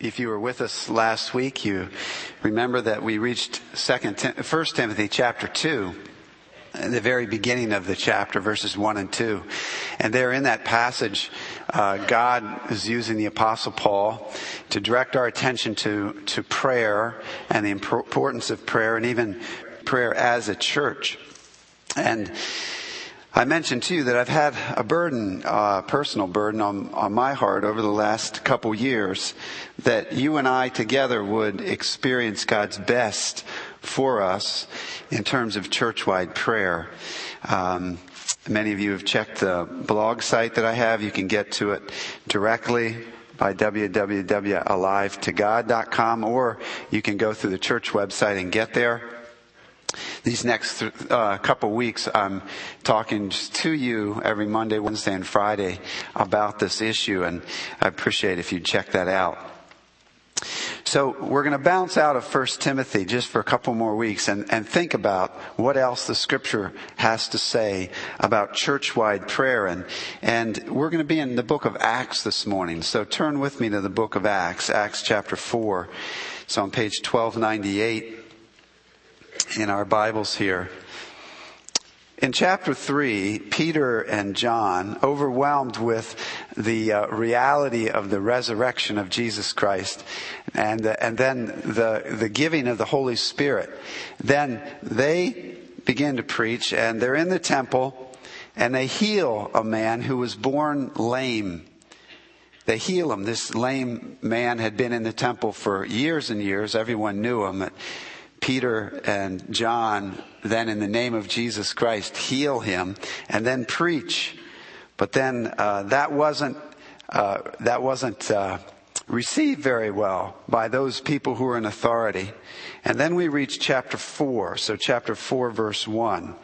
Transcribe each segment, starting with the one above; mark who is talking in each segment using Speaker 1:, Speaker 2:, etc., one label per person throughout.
Speaker 1: if you were with us last week, you remember that we reached second, First Timothy chapter two, the very beginning of the chapter, verses one and two, and there in that passage, uh, God is using the Apostle Paul to direct our attention to to prayer and the importance of prayer, and even prayer as a church, and I mentioned to you that I've had a burden, a uh, personal burden on, on my heart over the last couple years that you and I together would experience God's best for us in terms of church-wide prayer. Um, many of you have checked the blog site that I have. You can get to it directly by www.alivetogod.com or you can go through the church website and get there these next uh, couple weeks, I'm talking to you every Monday, Wednesday, and Friday about this issue, and I appreciate if you check that out. So we're going to bounce out of 1 Timothy just for a couple more weeks and, and think about what else the scripture has to say about church-wide prayer. And, and we're going to be in the book of Acts this morning. So turn with me to the book of Acts, Acts chapter 4. It's on page 1298 in our Bibles here. In chapter 3, Peter and John, overwhelmed with the uh, reality of the resurrection of Jesus Christ and, uh, and then the, the giving of the Holy Spirit, then they begin to preach and they're in the temple and they heal a man who was born lame. They heal him. This lame man had been in the temple for years and years. Everyone knew him. Peter and John then in the name of Jesus Christ heal him and then preach. But then uh, that wasn't uh, that wasn't uh, received very well by those people who are in authority. And then we reach chapter four, so chapter four, verse one,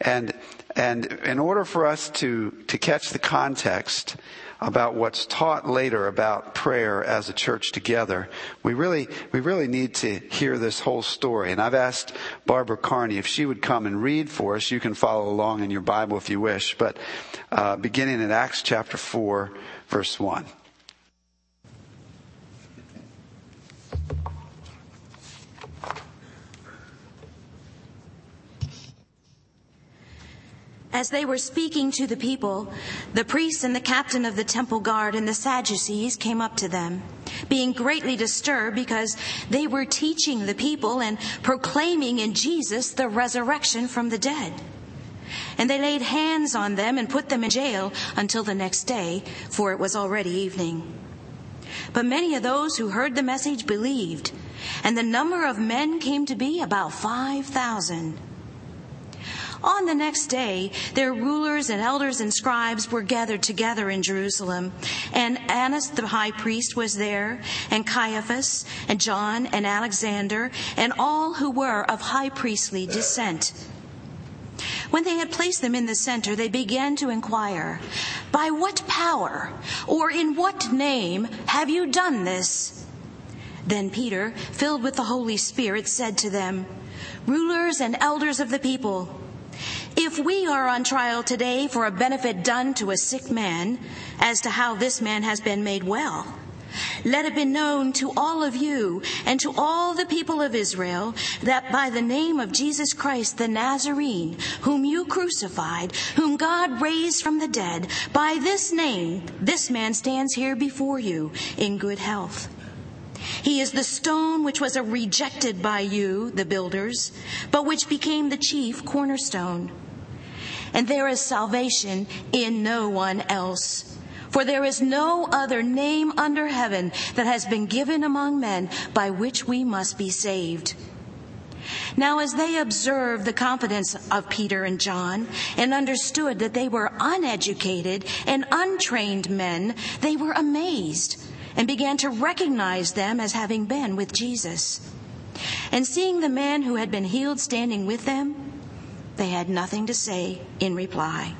Speaker 1: and and in order for us to to catch the context about what's taught later about prayer as a church together, we really, we really need to hear this whole story. And I've asked Barbara Carney if she would come and read for us. You can follow along in your Bible if you wish, but uh, beginning in Acts chapter 4, verse 1.
Speaker 2: As they were speaking to the people, the priests and the captain of the temple guard and the Sadducees came up to them, being greatly disturbed because they were teaching the people and proclaiming in Jesus the resurrection from the dead. And they laid hands on them and put them in jail until the next day, for it was already evening. But many of those who heard the message believed, and the number of men came to be about 5,000. On the next day, their rulers and elders and scribes were gathered together in Jerusalem. And Annas the high priest was there, and Caiaphas, and John, and Alexander, and all who were of high priestly descent. When they had placed them in the center, they began to inquire, By what power or in what name have you done this? Then Peter, filled with the Holy Spirit, said to them, Rulers and elders of the people, if we are on trial today for a benefit done to a sick man as to how this man has been made well, let it be known to all of you and to all the people of Israel that by the name of Jesus Christ the Nazarene, whom you crucified, whom God raised from the dead, by this name, this man stands here before you in good health. He is the stone which was rejected by you, the builders, but which became the chief cornerstone. And there is salvation in no one else. For there is no other name under heaven that has been given among men by which we must be saved. Now, as they observed the confidence of Peter and John and understood that they were uneducated and untrained men, they were amazed and began to recognize them as having been with Jesus. And seeing the man who had been healed standing with them, they had nothing to say in reply.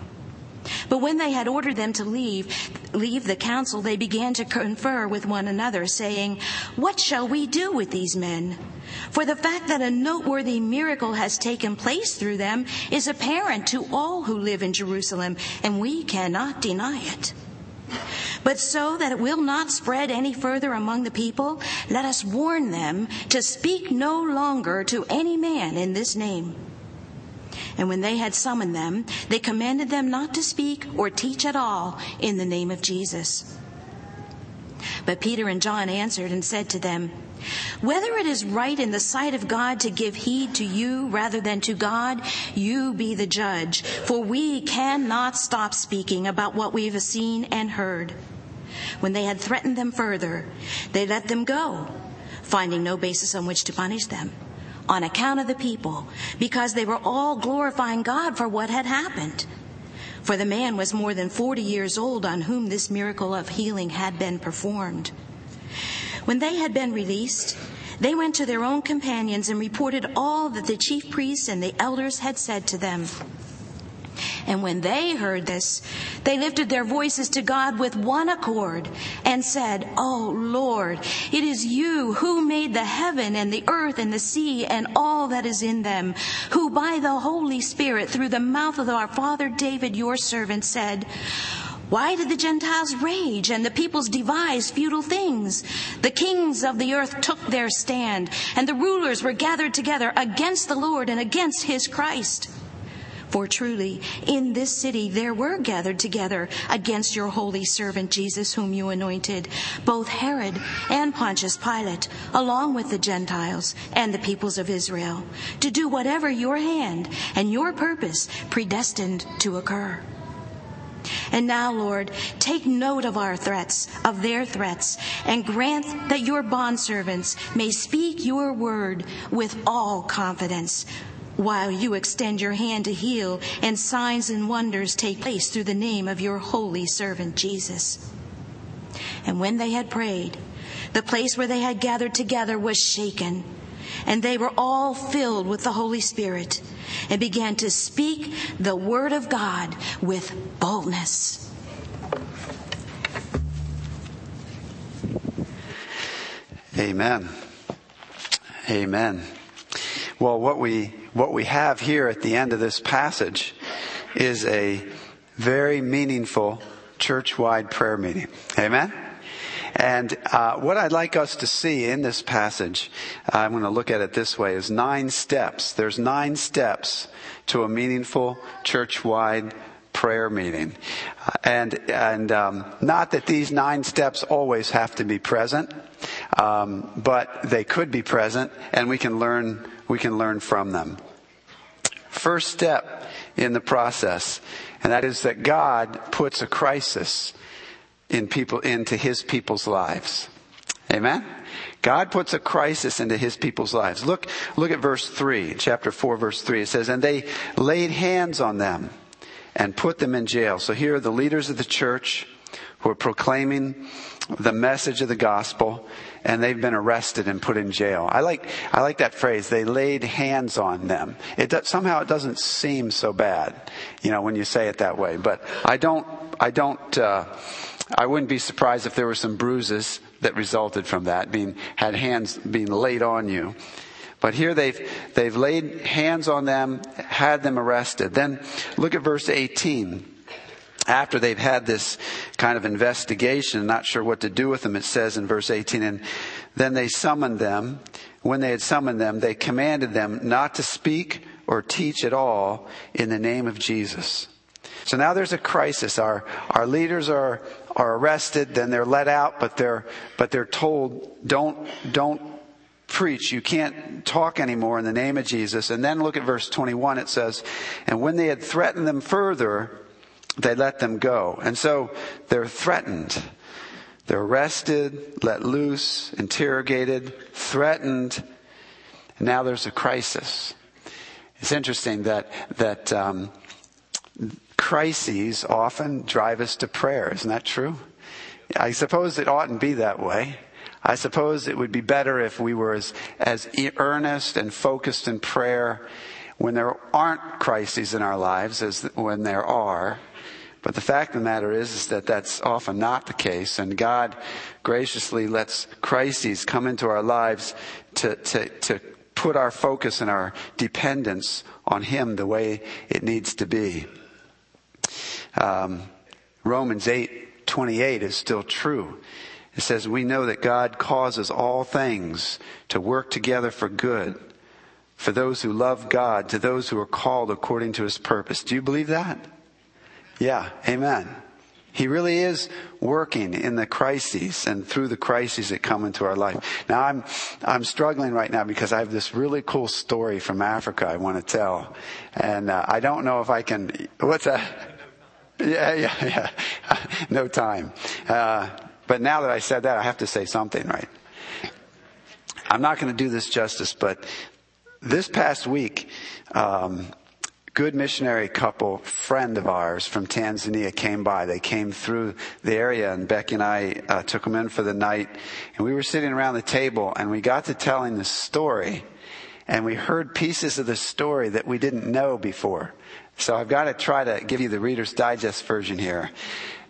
Speaker 2: But when they had ordered them to leave, leave the council, they began to confer with one another, saying, What shall we do with these men? For the fact that a noteworthy miracle has taken place through them is apparent to all who live in Jerusalem, and we cannot deny it. But so that it will not spread any further among the people, let us warn them to speak no longer to any man in this name. And when they had summoned them, they commanded them not to speak or teach at all in the name of Jesus. But Peter and John answered and said to them, whether it is right in the sight of God to give heed to you rather than to God, you be the judge, for we cannot stop speaking about what we have seen and heard. When they had threatened them further, they let them go, finding no basis on which to punish them, on account of the people, because they were all glorifying God for what had happened. For the man was more than forty years old on whom this miracle of healing had been performed. When they had been released, they went to their own companions and reported all that the chief priests and the elders had said to them. And when they heard this, they lifted their voices to God with one accord and said, Oh Lord, it is you who made the heaven and the earth and the sea and all that is in them, who by the Holy Spirit through the mouth of our father David, your servant, said, why did the Gentiles rage and the peoples devise futile things? The kings of the earth took their stand, and the rulers were gathered together against the Lord and against his Christ. For truly, in this city there were gathered together against your holy servant Jesus, whom you anointed, both Herod and Pontius Pilate, along with the Gentiles and the peoples of Israel, to do whatever your hand and your purpose predestined to occur. And now, Lord, take note of our threats, of their threats, and grant that your bondservants may speak your word with all confidence while you extend your hand to heal and signs and wonders take place through the name of your holy servant Jesus. And when they had prayed, the place where they had gathered together was shaken and they were all filled with the Holy Spirit and began to speak the word of God with boldness.
Speaker 1: Amen. Amen. Well, what we, what we have here at the end of this passage is a very meaningful church-wide prayer meeting. Amen? And uh, what I'd like us to see in this passage, I'm going to look at it this way, is nine steps. There's nine steps to a meaningful church-wide prayer meeting. Uh, and, and um, not that these nine steps always have to be present, um, but they could be present, and we can learn, we can learn from them. First step in the process, and that is that God puts a crisis in people, into his people's lives. Amen? God puts a crisis into his people's lives. Look, look at verse 3, chapter 4, verse 3. It says, And they laid hands on them and put them in jail. So here are the leaders of the church who are proclaiming the message of the gospel and they've been arrested and put in jail. I like, I like that phrase. They laid hands on them. It does, somehow it doesn't seem so bad, you know, when you say it that way. But I don't, I don't, uh, I wouldn't be surprised if there were some bruises that resulted from that, being had hands being laid on you. But here they've they've laid hands on them, had them arrested. Then look at verse 18. After they've had this kind of investigation, not sure what to do with them, it says in verse 18, and then they summoned them. When they had summoned them, they commanded them not to speak or teach at all in the name of Jesus. So now there's a crisis. Our, our leaders are, are arrested, then they're let out, but they're, but they're told, don't, don't preach. You can't talk anymore in the name of Jesus. And then look at verse 21. It says, and when they had threatened them further, they let them go. And so they're threatened. They're arrested, let loose, interrogated, threatened. And now there's a crisis. It's interesting that, that, um, crises often drive us to prayer. Isn't that true? I suppose it oughtn't be that way. I suppose it would be better if we were as, as earnest and focused in prayer when there aren't crises in our lives as when there are. But the fact of the matter is, is that that's often not the case, and God graciously lets crises come into our lives to, to, to put our focus and our dependence on Him the way it needs to be. Um, Romans 8 28 is still true. It says, We know that God causes all things to work together for good for those who love God, to those who are called according to his purpose. Do you believe that? Yeah, amen. He really is working in the crises and through the crises that come into our life. Now I'm, I'm struggling right now because I have this really cool story from Africa I want to tell. And uh, I don't know if I can, what's that? Yeah, yeah, yeah. no time. Uh, but now that I said that, I have to say something, right? I'm not going to do this justice, but this past week, um, good missionary couple, friend of ours from Tanzania came by. They came through the area and Becky and I uh, took them in for the night and we were sitting around the table and we got to telling the story and we heard pieces of the story that we didn't know before. So I've got to try to give you the Reader's Digest version here.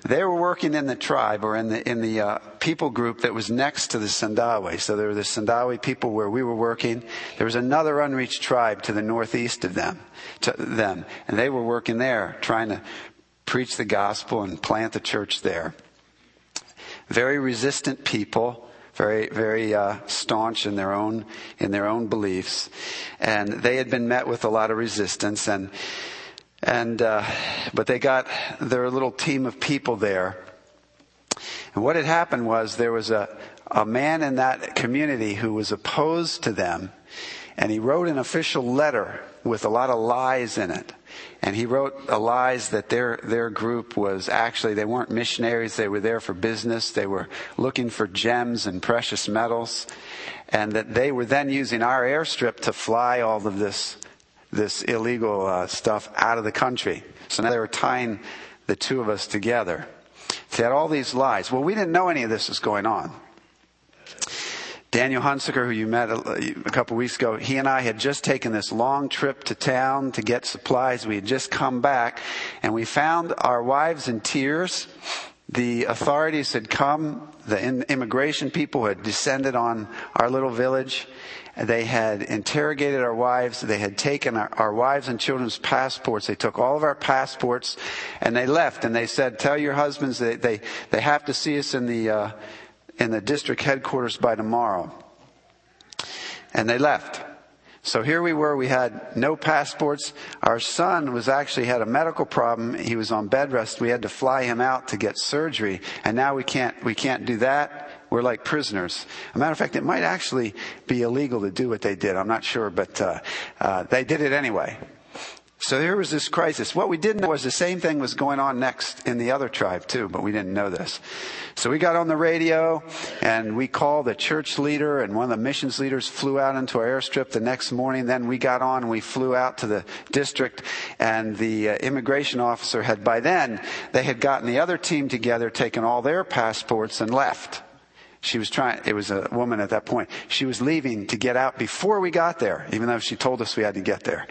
Speaker 1: They were working in the tribe or in the in the uh, people group that was next to the Sandawe. So there were the Sandawe people where we were working. There was another unreached tribe to the northeast of them, to them, and they were working there, trying to preach the gospel and plant the church there. Very resistant people, very very uh, staunch in their own in their own beliefs, and they had been met with a lot of resistance and and, uh, but they got their little team of people there. And what had happened was there was a, a man in that community who was opposed to them, and he wrote an official letter with a lot of lies in it. And he wrote lies that their, their group was actually, they weren't missionaries, they were there for business, they were looking for gems and precious metals, and that they were then using our airstrip to fly all of this this illegal uh, stuff out of the country. So now they were tying the two of us together. They had all these lies. Well, we didn't know any of this was going on. Daniel Hunsaker, who you met a, a couple weeks ago, he and I had just taken this long trip to town to get supplies. We had just come back and we found our wives in tears. The authorities had come. The immigration people had descended on our little village they had interrogated our wives. They had taken our, our, wives and children's passports. They took all of our passports and they left and they said, tell your husbands that they, they have to see us in the, uh, in the district headquarters by tomorrow. And they left. So here we were, we had no passports. Our son was actually had a medical problem. He was on bed rest. We had to fly him out to get surgery. And now we can't, we can't do that. We're like prisoners. A matter of fact, it might actually be illegal to do what they did. I'm not sure, but uh, uh, they did it anyway. So here was this crisis. What we didn't know was the same thing was going on next in the other tribe too, but we didn't know this. So we got on the radio and we called the church leader and one of the missions leaders flew out into our airstrip the next morning. Then we got on and we flew out to the district and the uh, immigration officer had by then, they had gotten the other team together, taken all their passports and left. She was trying, it was a woman at that point. She was leaving to get out before we got there, even though she told us we had to get there.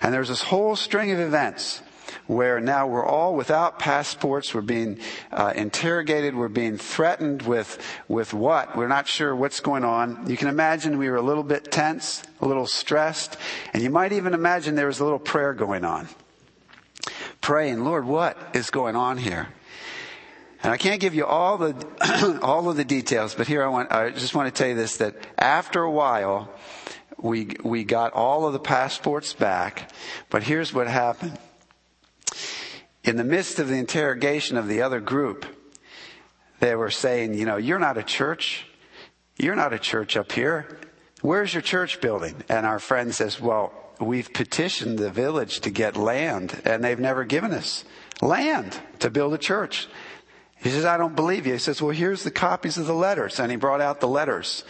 Speaker 1: And there was this whole string of events where now we're all without passports. We're being uh, interrogated. We're being threatened with with what? We're not sure what's going on. You can imagine we were a little bit tense, a little stressed, and you might even imagine there was a little prayer going on, praying, Lord, what is going on here? And I can't give you all the, all of the details, but here I want, I just want to tell you this, that after a while, we, we got all of the passports back, but here's what happened. In the midst of the interrogation of the other group, they were saying, you know, you're not a church. You're not a church up here. Where's your church building? And our friend says, well, we've petitioned the village to get land and they've never given us land to build a church. He says, I don't believe you. He says, well, here's the copies of the letters. And he brought out the letters.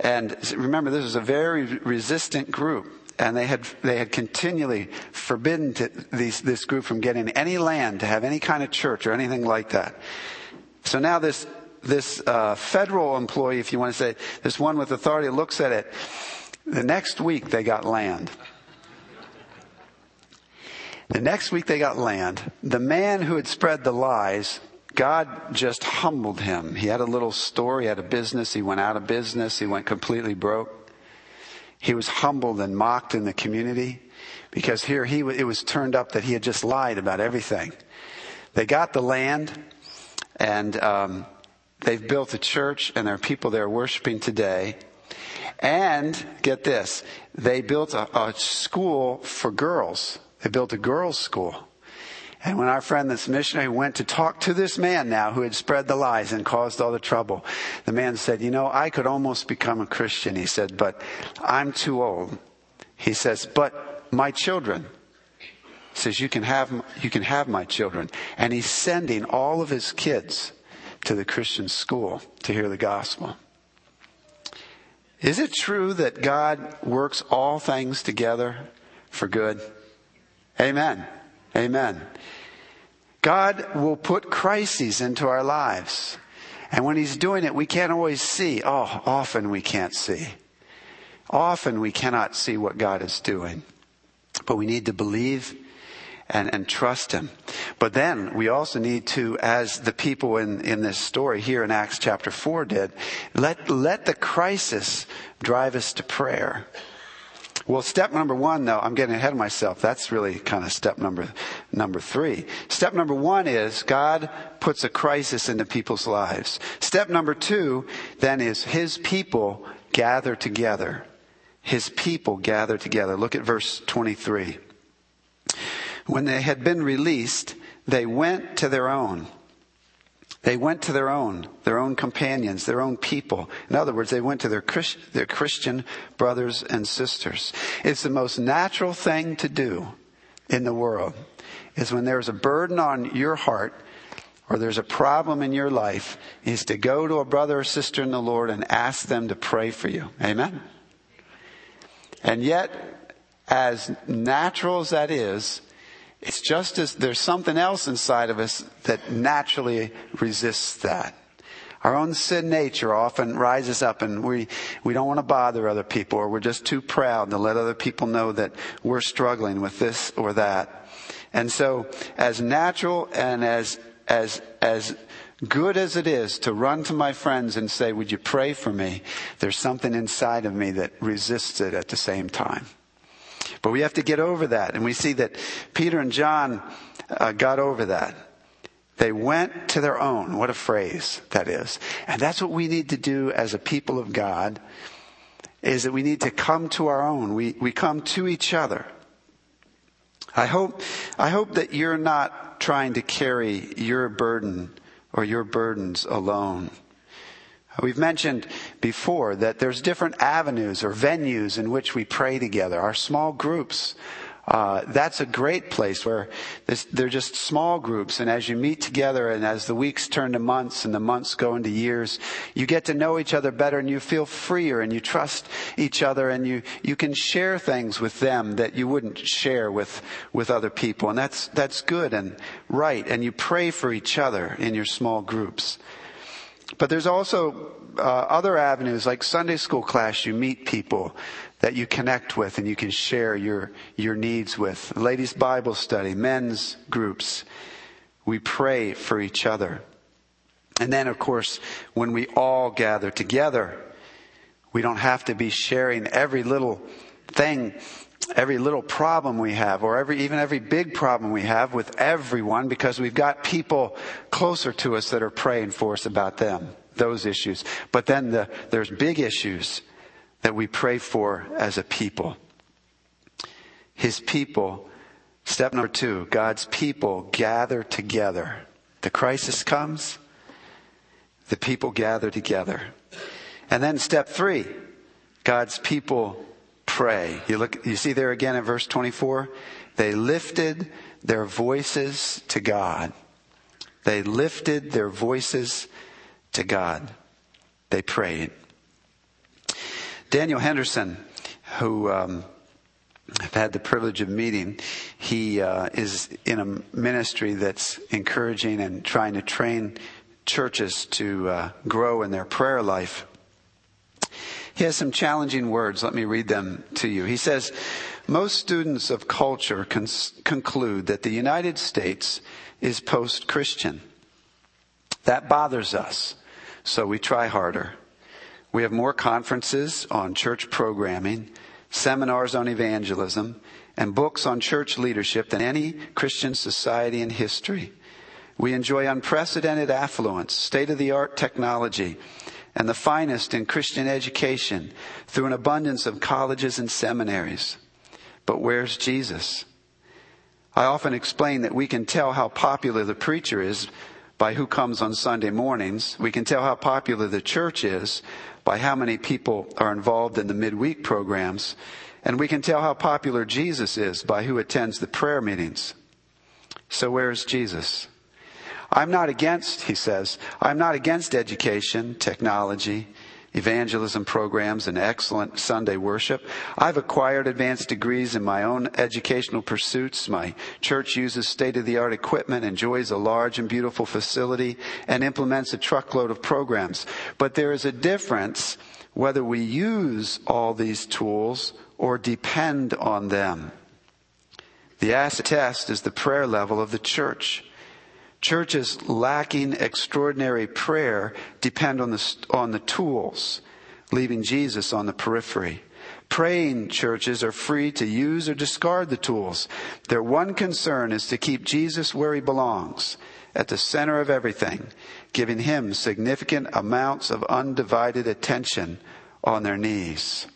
Speaker 1: And remember, this was a very resistant group. And they had, they had continually forbidden to, these, this group from getting any land to have any kind of church or anything like that. So now this, this uh, federal employee, if you want to say, this one with authority looks at it. The next week they got land. The next week they got land. The man who had spread the lies God just humbled him. He had a little store, he had a business, he went out of business, he went completely broke. He was humbled and mocked in the community because here he, it was turned up that he had just lied about everything. They got the land And um, they've built a church, and there are people there worshiping today. And get this, they built a, a school for girls. They built a girls' school. And when our friend, this missionary, went to talk to this man now who had spread the lies and caused all the trouble, the man said, You know, I could almost become a Christian. He said, But I'm too old. He says, But my children. He says, You can have, you can have my children. And he's sending all of his kids to the Christian school to hear the gospel. Is it true that God works all things together for good? Amen. Amen. God will put crises into our lives. And when He's doing it, we can't always see. Oh, often we can't see. Often we cannot see what God is doing. But we need to believe and, and trust Him. But then we also need to, as the people in, in this story here in Acts chapter 4 did, let, let the crisis drive us to prayer. Well, step number one, though, I'm getting ahead of myself. That's really kind of step number, number three. Step number one is God puts a crisis into people's lives. Step number two, then, is His people gather together. His people gather together. Look at verse 23. When they had been released, they went to their own they went to their own, their own companions, their own people. In other words, they went to their, Christ, their Christian brothers and sisters. It's the most natural thing to do in the world is when there's a burden on your heart or there's a problem in your life is to go to a brother or sister in the Lord and ask them to pray for you. Amen. And yet, as natural as that is, it's just as there's something else inside of us that naturally resists that. Our own sin nature often rises up and we, we don't want to bother other people or we're just too proud to let other people know that we're struggling with this or that. And so as natural and as, as, as good as it is to run to my friends and say, would you pray for me? There's something inside of me that resists it at the same time. But we have to get over that. And we see that Peter and John uh, got over that. They went to their own. What a phrase that is. And that's what we need to do as a people of God is that we need to come to our own. We, we come to each other. I hope, I hope that you're not trying to carry your burden or your burdens alone. We've mentioned before that there's different avenues or venues in which we pray together. Our small groups, uh, that's a great place where they're just small groups. And as you meet together and as the weeks turn to months and the months go into years, you get to know each other better and you feel freer and you trust each other and you, you can share things with them that you wouldn't share with, with other people. And that's, that's good and right. And you pray for each other in your small groups. But there's also uh, other avenues like Sunday school class. You meet people that you connect with and you can share your, your needs with. Ladies Bible study, men's groups. We pray for each other. And then, of course, when we all gather together, we don't have to be sharing every little thing every little problem we have or every, even every big problem we have with everyone because we've got people closer to us that are praying for us about them, those issues. But then the, there's big issues that we pray for as a people. His people, step number two, God's people gather together. The crisis comes, the people gather together. And then step three, God's people pray. You look, you see there again in verse 24? They lifted their voices to God. They lifted their voices to God. They prayed. Daniel Henderson, who um, I've had the privilege of meeting, he uh, is in a ministry that's encouraging and trying to train churches to uh, grow in their prayer life. He has some challenging words. Let me read them to you. He says, most students of culture cons- conclude that the United States is post-Christian. That bothers us, so we try harder. We have more conferences on church programming, seminars on evangelism, and books on church leadership than any Christian society in history. We enjoy unprecedented affluence, state of the art technology, and the finest in Christian education through an abundance of colleges and seminaries. But where's Jesus? I often explain that we can tell how popular the preacher is by who comes on Sunday mornings. We can tell how popular the church is by how many people are involved in the midweek programs. And we can tell how popular Jesus is by who attends the prayer meetings. So where's Jesus? I'm not against, he says, I'm not against education, technology, evangelism programs, and excellent Sunday worship. I've acquired advanced degrees in my own educational pursuits. My church uses state of the art equipment, enjoys a large and beautiful facility, and implements a truckload of programs. But there is a difference whether we use all these tools or depend on them. The acid test is the prayer level of the church. Churches lacking extraordinary prayer depend on the, on the tools, leaving Jesus on the periphery. Praying churches are free to use or discard the tools. Their one concern is to keep Jesus where he belongs, at the center of everything, giving him significant amounts of undivided attention on their knees.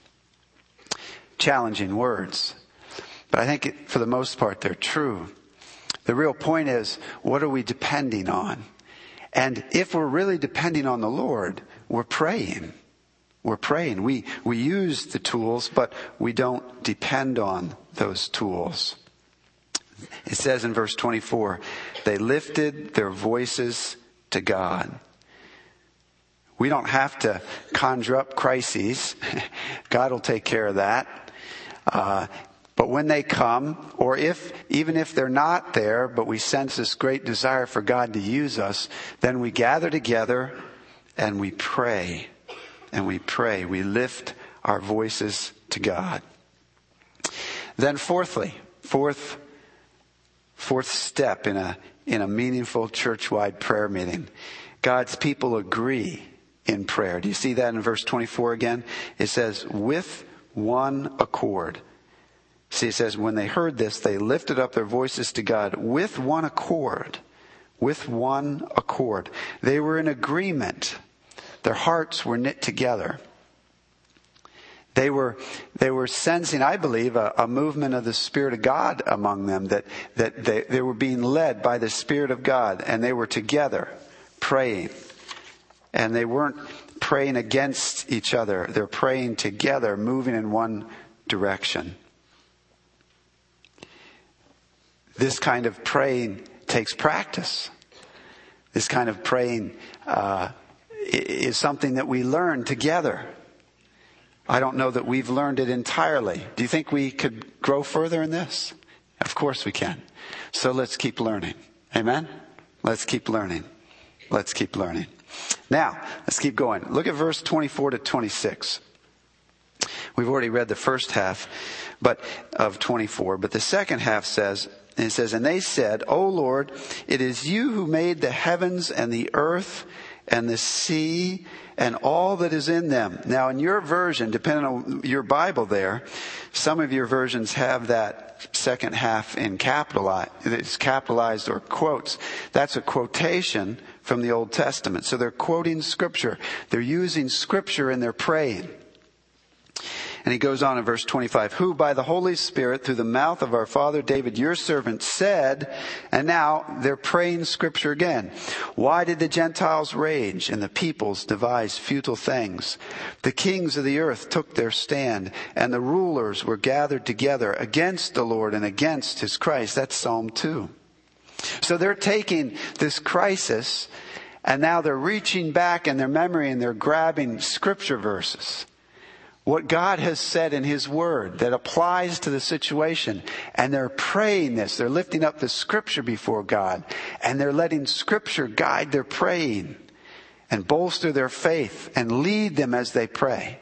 Speaker 1: Challenging words, but I think for the most part they're true. The real point is, what are we depending on? And if we're really depending on the Lord, we're praying. We're praying. We, we use the tools, but we don't depend on those tools. It says in verse 24, they lifted their voices to God. We don't have to conjure up crises. God will take care of that. Uh, but when they come, or if, even if they're not there, but we sense this great desire for God to use us, then we gather together and we pray. And we pray. We lift our voices to God. Then fourthly, fourth, fourth step in a, in a meaningful church-wide prayer meeting. God's people agree in prayer. Do you see that in verse 24 again? It says, with one accord. See, it says, when they heard this, they lifted up their voices to God with one accord. With one accord. They were in agreement. Their hearts were knit together. They were, they were sensing, I believe, a, a, movement of the Spirit of God among them, that, that they, they were being led by the Spirit of God, and they were together praying. And they weren't praying against each other. They're praying together, moving in one direction. This kind of praying takes practice. This kind of praying uh, is something that we learn together. I don't know that we've learned it entirely. Do you think we could grow further in this? Of course we can. So let's keep learning. Amen? Let's keep learning. Let's keep learning. Now, let's keep going. Look at verse 24 to 26. We've already read the first half but of 24, but the second half says, and it says, And they said, O Lord, it is you who made the heavens and the earth and the sea and all that is in them. Now, in your version, depending on your Bible there, some of your versions have that second half in capitalized, it's capitalized or quotes. That's a quotation from the Old Testament. So they're quoting scripture. They're using scripture in their praying. And he goes on in verse 25, who by the Holy Spirit through the mouth of our father David, your servant said, and now they're praying scripture again. Why did the Gentiles rage and the peoples devise futile things? The kings of the earth took their stand and the rulers were gathered together against the Lord and against his Christ. That's Psalm 2. So they're taking this crisis and now they're reaching back in their memory and they're grabbing scripture verses what God has said in His Word that applies to the situation. And they're praying this. They're lifting up the Scripture before God. And they're letting Scripture guide their praying and bolster their faith and lead them as they pray.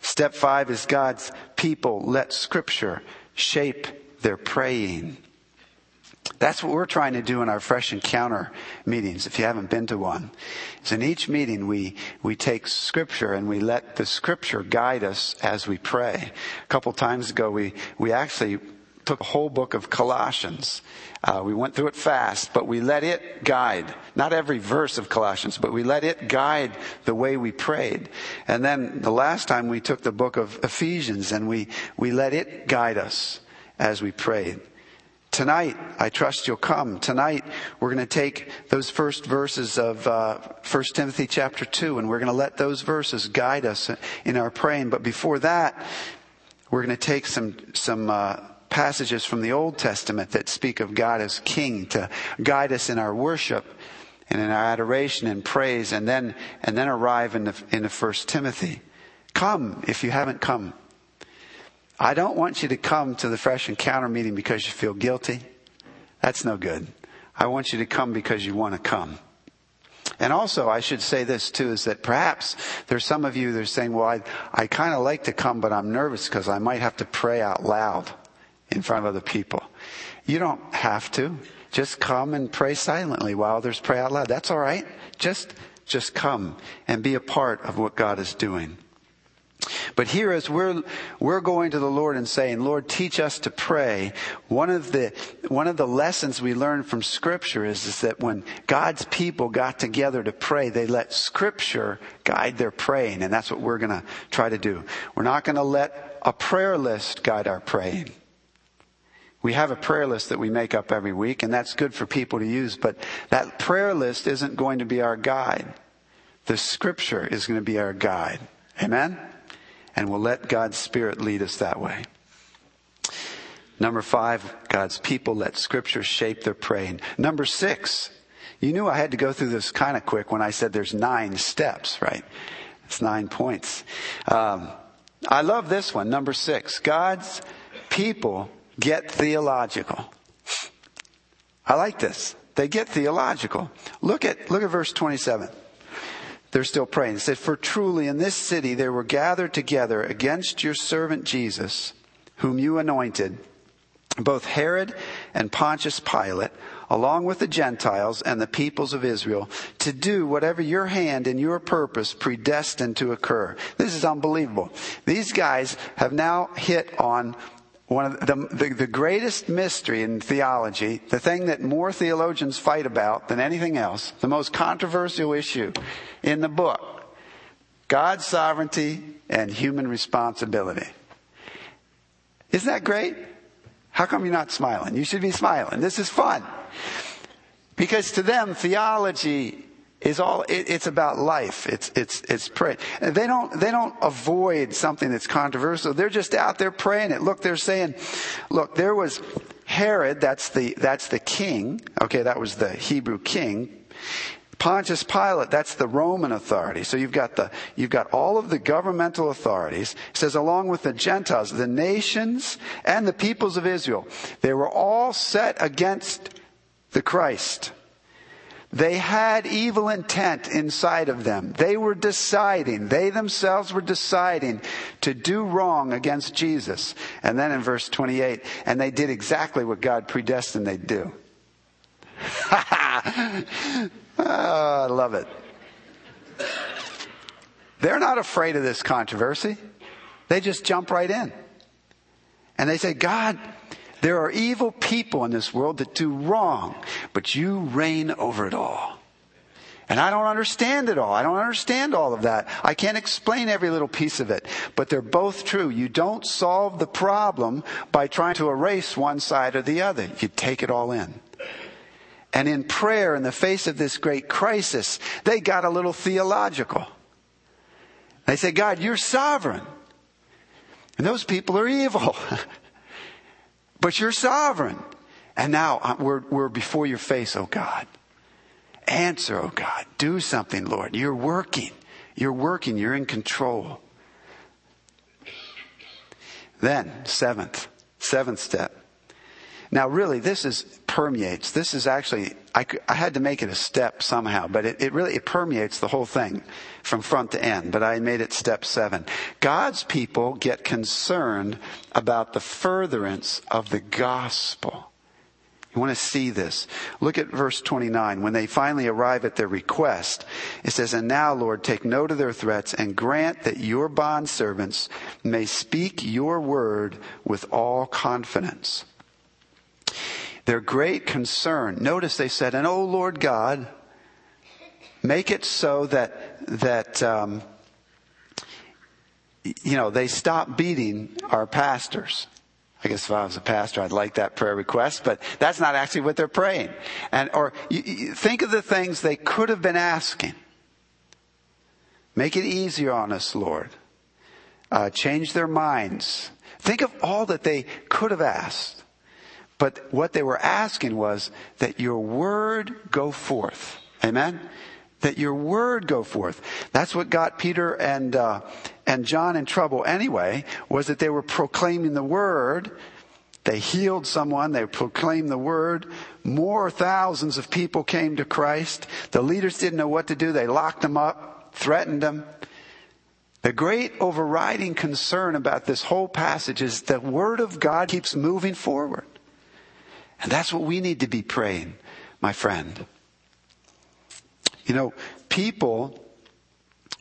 Speaker 1: Step five is God's people let Scripture shape their praying. That's what we're trying to do in our fresh encounter meetings, if you haven't been to one. So in each meeting we, we take scripture and we let the scripture guide us as we pray. A couple times ago we, we actually took a whole book of Colossians. Uh, we went through it fast, but we let it guide, not every verse of Colossians, but we let it guide the way we prayed. And then the last time we took the book of Ephesians and we, we let it guide us as we prayed. Tonight, I trust you'll come. Tonight, we're going to take those first verses of uh, 1 Timothy chapter 2, and we're going to let those verses guide us in our praying. But before that, we're going to take some, some uh, passages from the Old Testament that speak of God as King to guide us in our worship and in our adoration and praise, and then, and then arrive in the, in the 1 Timothy. Come if you haven't come. I don't want you to come to the fresh encounter meeting because you feel guilty. That's no good. I want you to come because you want to come. And also, I should say this too, is that perhaps there's some of you that are saying, well, I, I kind of like to come, but I'm nervous because I might have to pray out loud in front of other people. You don't have to. Just come and pray silently while others pray out loud. That's all right. Just, just come and be a part of what God is doing. But here, as we're, we're going to the Lord and saying, Lord, teach us to pray, one of the, one of the lessons we learn from Scripture is, is that when God's people got together to pray, they let Scripture guide their praying. And that's what we're going to try to do. We're not going to let a prayer list guide our praying. We have a prayer list that we make up every week, and that's good for people to use, but that prayer list isn't going to be our guide. The Scripture is going to be our guide. Amen? And we'll let God's Spirit lead us that way. Number five, God's people let Scripture shape their praying. Number six, you knew I had to go through this kind of quick when I said there's nine steps, right? It's nine points. Um, I love this one, number six. God's people get theological. I like this. They get theological. Look at, look at verse 27 they're still praying. It said, For truly in this city they were gathered together against your servant Jesus, whom you anointed, both Herod and Pontius Pilate, along with the Gentiles and the peoples of Israel, to do whatever your hand and your purpose predestined to occur. This is unbelievable. These guys have now hit on one of the, the, the, greatest mystery in theology, the thing that more theologians fight about than anything else, the most controversial issue in the book God's sovereignty and human responsibility. Isn't that great? How come you're not smiling? You should be smiling. This is fun. Because to them, theology is all it, it's about life it's it's it's pray they don't they don't avoid something that's controversial they're just out there praying it look they're saying look there was herod that's the that's the king okay that was the hebrew king Pontius Pilate, that's the Roman authority. So you've got the, you've got all of the governmental authorities. It says along with the Gentiles, the nations and the peoples of Israel, they were all set against the Christ. They had evil intent inside of them. They were deciding, they themselves were deciding to do wrong against Jesus. And then in verse 28, and they did exactly what God predestined they'd do. oh, I love it. They're not afraid of this controversy. They just jump right in. And they say, God, there are evil people in this world that do wrong, but you reign over it all. And I don't understand it all. I don't understand all of that. I can't explain every little piece of it. But they're both true. You don't solve the problem by trying to erase one side or the other. You take it all in. And in prayer, in the face of this great crisis, they got a little theological. They say, God, you're sovereign. And those people are evil. But you're sovereign. And now uh, we're, we're before your face, oh God. Answer, oh God. Do something, Lord. You're working. You're working. You're in control. Then, seventh, seventh step. Now, really, this is permeates. This is actually, I, I had to make it a step somehow, but it, it really, it permeates the whole thing from front to end, but I made it step seven. God's people get concerned about the furtherance of the gospel. You want to see this. Look at verse 29. When they finally arrive at their request, it says, And now, Lord, take note of their threats and grant that your bondservants may speak your word with all confidence Their great concern. Notice they said, and oh Lord God, make it so that, that, um, you know, they stop beating our pastors. I guess if I was a pastor, I'd like that prayer request, but that's not actually what they're praying. And, or you, you think of the things they could have been asking. Make it easier on us, Lord. Uh, change their minds. Think of all that they could have asked. But what they were asking was that your word go forth. Amen? That your word go forth. That's what got Peter and, uh, and John in trouble anyway, was that they were proclaiming the word. They healed someone. They proclaimed the word. More thousands of people came to Christ. The leaders didn't know what to do. They locked them up, threatened them. The great overriding concern about this whole passage is the Word of God keeps moving forward. And that's what we need to be praying, my friend. You know, people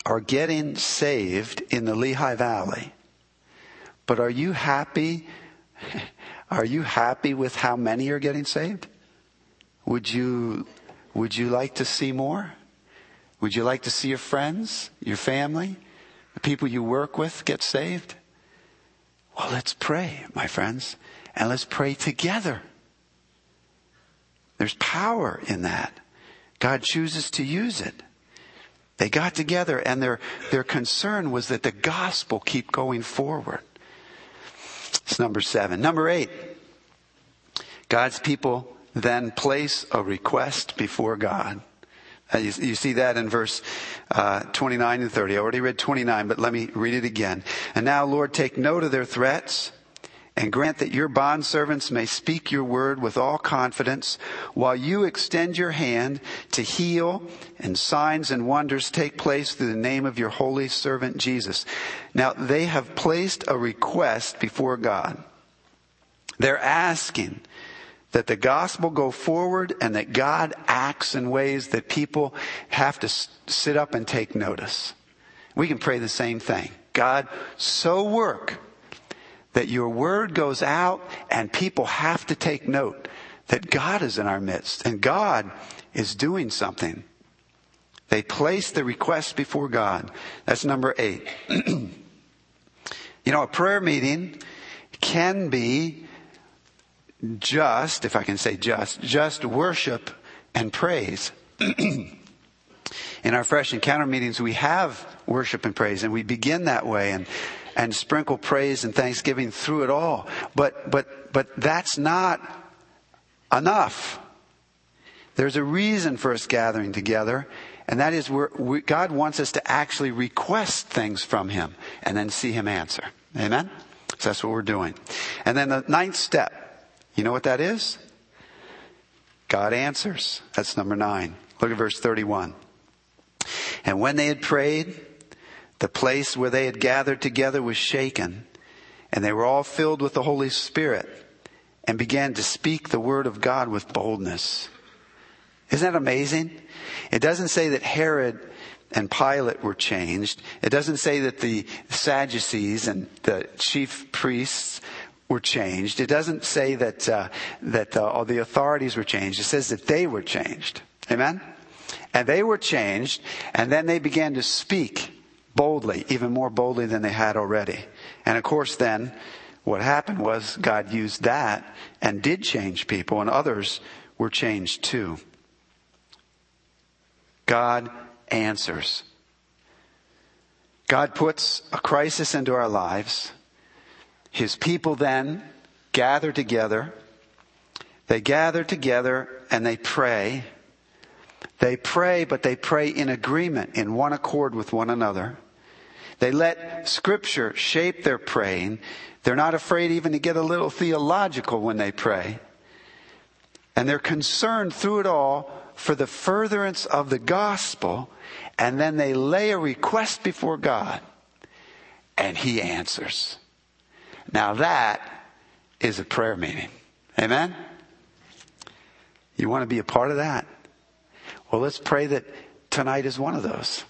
Speaker 1: are getting saved in the Lehigh Valley. But are you happy? Are you happy with how many are getting saved? Would you, would you like to see more? Would you like to see your friends, your family, the people you work with get saved? Well, let's pray, my friends, and let's pray together. There's power in that. God chooses to use it. They got together and their, their concern was that the gospel keep going forward. It's number seven. Number eight. God's people then place a request before God. Uh, you, you, see that in verse uh, 29 and 30. I already read 29, but let me read it again. And now, Lord, take note of their threats and grant that your bondservants may speak your word with all confidence while you extend your hand to heal and signs and wonders take place through the name of your holy servant Jesus. Now they have placed a request before God. They're asking that the gospel go forward and that God acts in ways that people have to sit up and take notice. We can pray the same thing. God, so work that your word goes out and people have to take note that God is in our midst and God is doing something. They place the request before God. That's number eight. you know, a prayer meeting can be just, if I can say just, just worship and praise. in our fresh encounter meetings, we have worship and praise and we begin that way and and sprinkle praise and thanksgiving through it all. But, but, but that's not enough. There's a reason for us gathering together, and that is we, God wants us to actually request things from Him and then see Him answer. Amen? So that's what we're doing. And then the ninth step, you know what that is? God answers. That's number nine. Look at verse 31. And when they had prayed, the place where they had gathered together was shaken, and they were all filled with the Holy Spirit and began to speak the word of God with boldness. Isn't that amazing? It doesn't say that Herod and Pilate were changed. It doesn't say that the Sadducees and the chief priests were changed. It doesn't say that uh, that uh, all the authorities were changed. It says that they were changed. Amen. And they were changed, and then they began to speak boldly, even more boldly than they had already. And of course, then what happened was God used that and did change people, and others were changed too. God answers. God puts a crisis into our lives. His people then gather together. They gather together and they pray. They pray, but they pray in agreement, in one accord with one another. They let scripture shape their praying. They're not afraid even to get a little theological when they pray. And they're concerned through it all for the furtherance of the gospel. And then they lay a request before God and he answers. Now that is a prayer meeting. Amen? You want to be a part of that? Well, let's pray that tonight is one of those.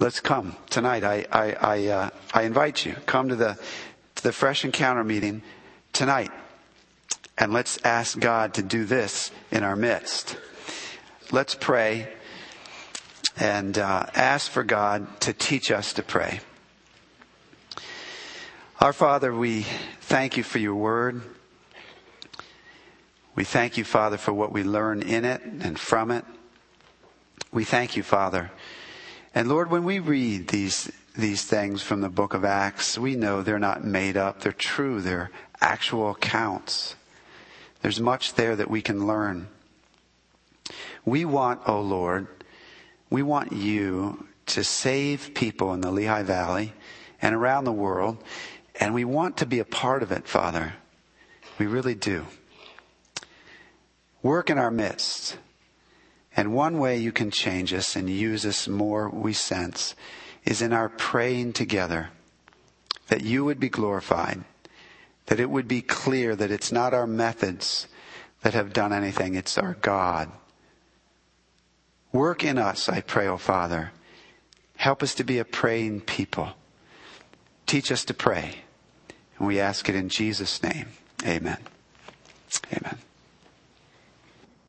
Speaker 1: Let's come tonight. I, I, I, uh, I invite you. Come to the, to the Fresh Encounter meeting tonight And let's ask God to do this in our midst. Let's pray and uh, ask for God to teach us to pray. Our Father, we thank you for your word. We thank you, Father, for what we learn in it and from it. We thank you, Father. And Lord, when we read these, these things from the book of Acts, we know they're not made up. They're true. They're actual accounts. There's much there that we can learn. We want, oh Lord, we want you to save people in the Lehigh Valley and around the world, and we want to be a part of it, Father. We really do. Work in our midst. And one way you can change us and use us more, we sense, is in our praying together that you would be glorified, that it would be clear that it's not our methods that have done anything, it's our God. Work in us, I pray, O oh Father. Help us to be a praying people. Teach us to pray. And we ask it in Jesus' name. Amen. Amen.